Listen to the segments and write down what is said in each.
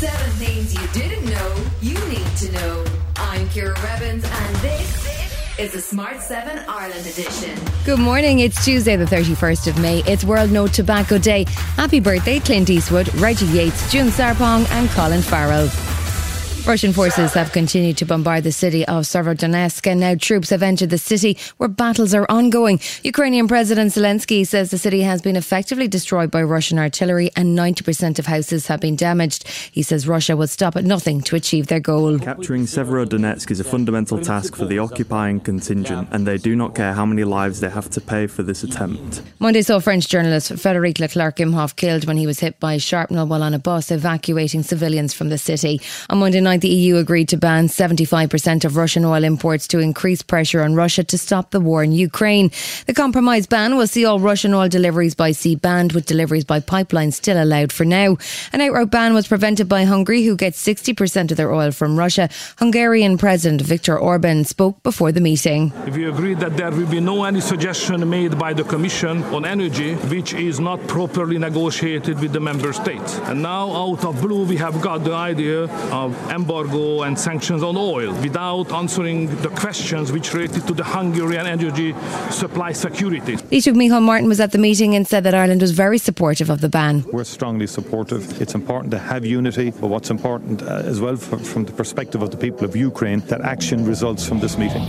Seven things you didn't know you need to know. I'm Ciara Revins, and this is the Smart 7 Ireland edition. Good morning. It's Tuesday, the 31st of May. It's World No Tobacco Day. Happy birthday, Clint Eastwood, Reggie Yates, June Sarpong, and Colin Farrell. Russian forces have continued to bombard the city of Severodonetsk, and now troops have entered the city where battles are ongoing. Ukrainian President Zelensky says the city has been effectively destroyed by Russian artillery and 90% of houses have been damaged. He says Russia will stop at nothing to achieve their goal. Capturing Severodonetsk is a fundamental task for the occupying contingent, and they do not care how many lives they have to pay for this attempt. Monday saw French journalist Frederic Leclerc Imhoff killed when he was hit by shrapnel while on a bus evacuating civilians from the city. On Monday night, the EU agreed to ban 75% of Russian oil imports to increase pressure on Russia to stop the war in Ukraine. The compromise ban will see all Russian oil deliveries by sea banned, with deliveries by pipeline still allowed for now. An outright ban was prevented by Hungary, who gets 60% of their oil from Russia. Hungarian President Viktor Orban spoke before the meeting. We agreed that there will be no any suggestion made by the Commission on energy which is not properly negotiated with the member states. And now, out of blue, we have got the idea of embargo and sanctions on oil without answering the questions which related to the Hungarian energy supply security. Taoiseach Micheál Martin was at the meeting and said that Ireland was very supportive of the ban. We're strongly supportive. It's important to have unity, but what's important uh, as well from, from the perspective of the people of Ukraine, that action results from this meeting.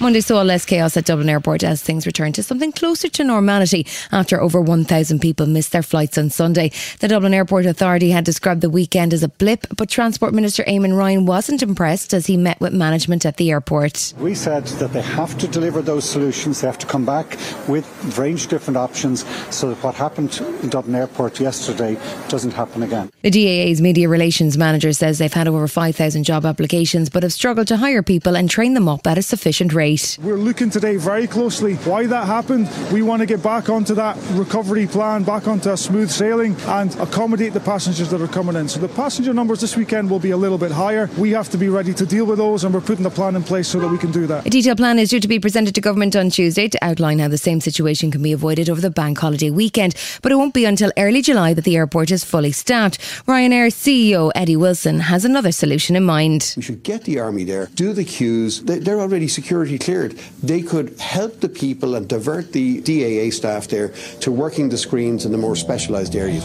Monday saw less chaos at Dublin Airport as things returned to something closer to normality after over 1,000 people missed their flights on Sunday. The Dublin Airport Authority had described the weekend as a blip, but Transport Minister Eamon Ryan wasn't impressed as he met with management at the airport. We said that they have to deliver those solutions, they have to come back with a range of different options so that what happened in Dublin Airport yesterday doesn't happen again. The DAA's media relations manager says they've had over 5,000 job applications but have struggled to hire people and train them up at a sufficient rate. We're looking today very closely why that happened. We want to get back onto that recovery plan, back onto a smooth sailing and accommodate the passengers that are coming in. So the passenger numbers this weekend will be a little bit higher. We have to be ready to deal with those and we're putting the plan in place so that we can do that. A detailed plan is due to be presented to government on Tuesday to outline how the same situation can be avoided over the bank holiday weekend, but it won't be until early July that the airport is fully staffed. Ryanair CEO Eddie Wilson has another solution in mind. We should get the army there, do the queues. They- They're already security cleared. They could help the people and divert the DAA staff there to working the screens in the more specialised areas.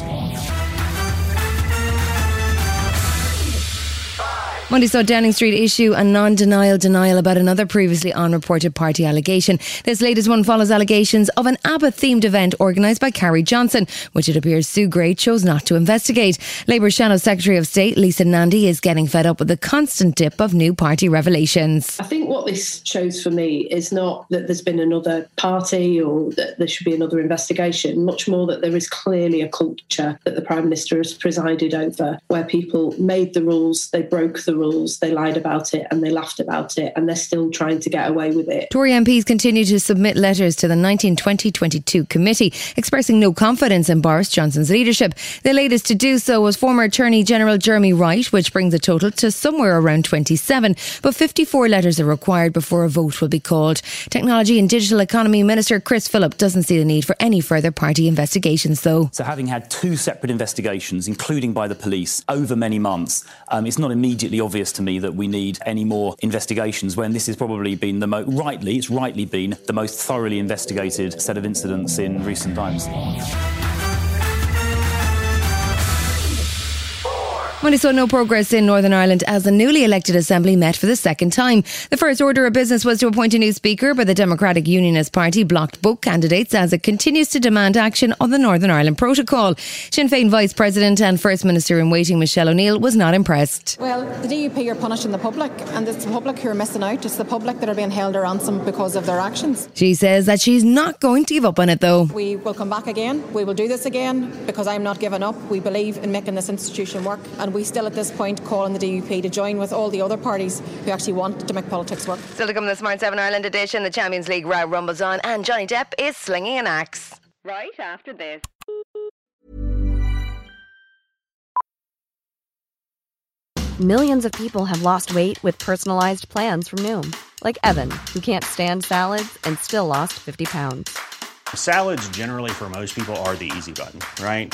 Monday saw Downing Street issue a non denial denial about another previously unreported party allegation. This latest one follows allegations of an ABBA themed event organised by Carrie Johnson, which it appears Sue Gray chose not to investigate. Labour's Shadow Secretary of State, Lisa Nandy, is getting fed up with the constant dip of new party revelations. I think what this shows for me is not that there's been another party or that there should be another investigation, much more that there is clearly a culture that the Prime Minister has presided over where people made the rules, they broke the rules, they lied about it, and they laughed about it, and they're still trying to get away with it. Tory MPs continue to submit letters to the 1920-22 committee expressing no confidence in Boris Johnson's leadership. The latest to do so was former Attorney General Jeremy Wright, which brings the total to somewhere around 27. But 54 letters are required before a vote will be called. Technology and Digital Economy Minister Chris Philp doesn't see the need for any further party investigations, though. So, having had two separate investigations, including by the police, over many months, um, it's not immediately obvious to me that we need any more investigations when this has probably been the most, rightly, it's rightly been the most thoroughly investigated set of incidents in recent times. Monday saw no progress in Northern Ireland as the newly elected Assembly met for the second time. The first order of business was to appoint a new Speaker, but the Democratic Unionist Party blocked both candidates as it continues to demand action on the Northern Ireland Protocol. Sinn Féin Vice President and First Minister in waiting Michelle O'Neill was not impressed. Well, the DUP are punishing the public, and it's the public who are missing out. It's the public that are being held ransom because of their actions. She says that she's not going to give up on it, though. We will come back again. We will do this again because I'm not giving up. We believe in making this institution work, and we still at this point call on the DUP to join with all the other parties who actually want to make politics work. Still to come in the Smart 7 Ireland edition, the Champions League row rumbles on, and Johnny Depp is slinging an axe. Right after this. Millions of people have lost weight with personalized plans from Noom, like Evan, who can't stand salads and still lost 50 pounds. Salads, generally, for most people, are the easy button, right?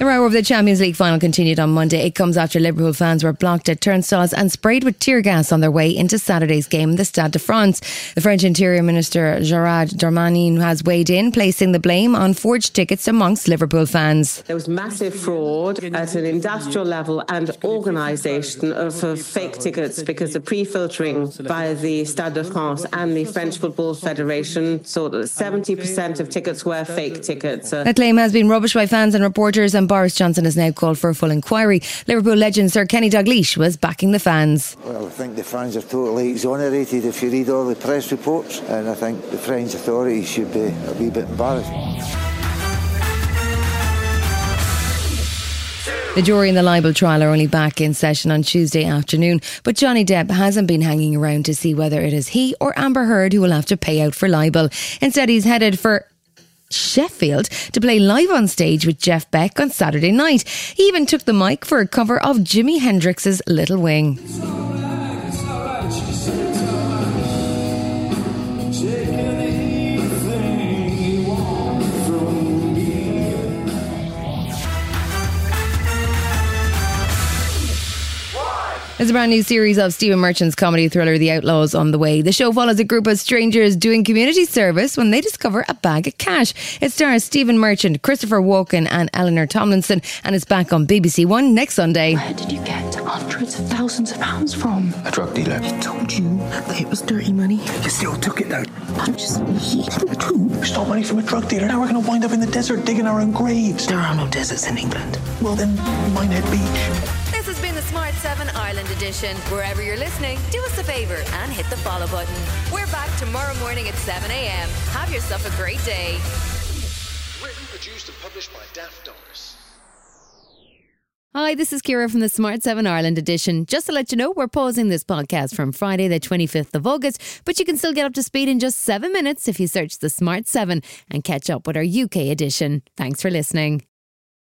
The row of the Champions League final continued on Monday. It comes after Liverpool fans were blocked at turnstiles and sprayed with tear gas on their way into Saturday's game in the Stade de France. The French Interior Minister Gerard Darmanin has weighed in, placing the blame on forged tickets amongst Liverpool fans. There was massive fraud at an industrial level and organisation of uh, fake tickets because the pre-filtering by the Stade de France and the French Football Federation saw that 70% of tickets were fake tickets. That claim has been rubbished by fans and reporters, and Boris Johnson has now called for a full inquiry. Liverpool legend Sir Kenny Dalglish was backing the fans. Well, I think the fans are totally exonerated if you read all the press reports, and I think the French authorities should be a wee bit embarrassed. The jury in the libel trial are only back in session on Tuesday afternoon, but Johnny Depp hasn't been hanging around to see whether it is he or Amber Heard who will have to pay out for libel. Instead, he's headed for Sheffield to play live on stage with Jeff Beck on Saturday night. He even took the mic for a cover of Jimi Hendrix's Little Wing. There's a brand new series of Stephen Merchant's comedy thriller The Outlaws on the way. The show follows a group of strangers doing community service when they discover a bag of cash. It stars Stephen Merchant, Christopher Walken, and Eleanor Tomlinson, and it's back on BBC One next Sunday. Where did you get hundreds of thousands of pounds from? A drug dealer. I told you that it was dirty money. You still took it though. I'm just too. We stole money from a drug dealer. Now we're going to wind up in the desert digging our own graves. There are no deserts in England. Well, then, Minehead Beach. 7 Ireland edition. Wherever you're listening, do us a favour and hit the follow button. We're back tomorrow morning at 7 a.m. Have yourself a great day. Written, produced, and published by Daft Doris. Hi, this is Ciara from the Smart 7 Ireland edition. Just to let you know, we're pausing this podcast from Friday, the 25th of August, but you can still get up to speed in just seven minutes if you search the Smart 7 and catch up with our UK edition. Thanks for listening.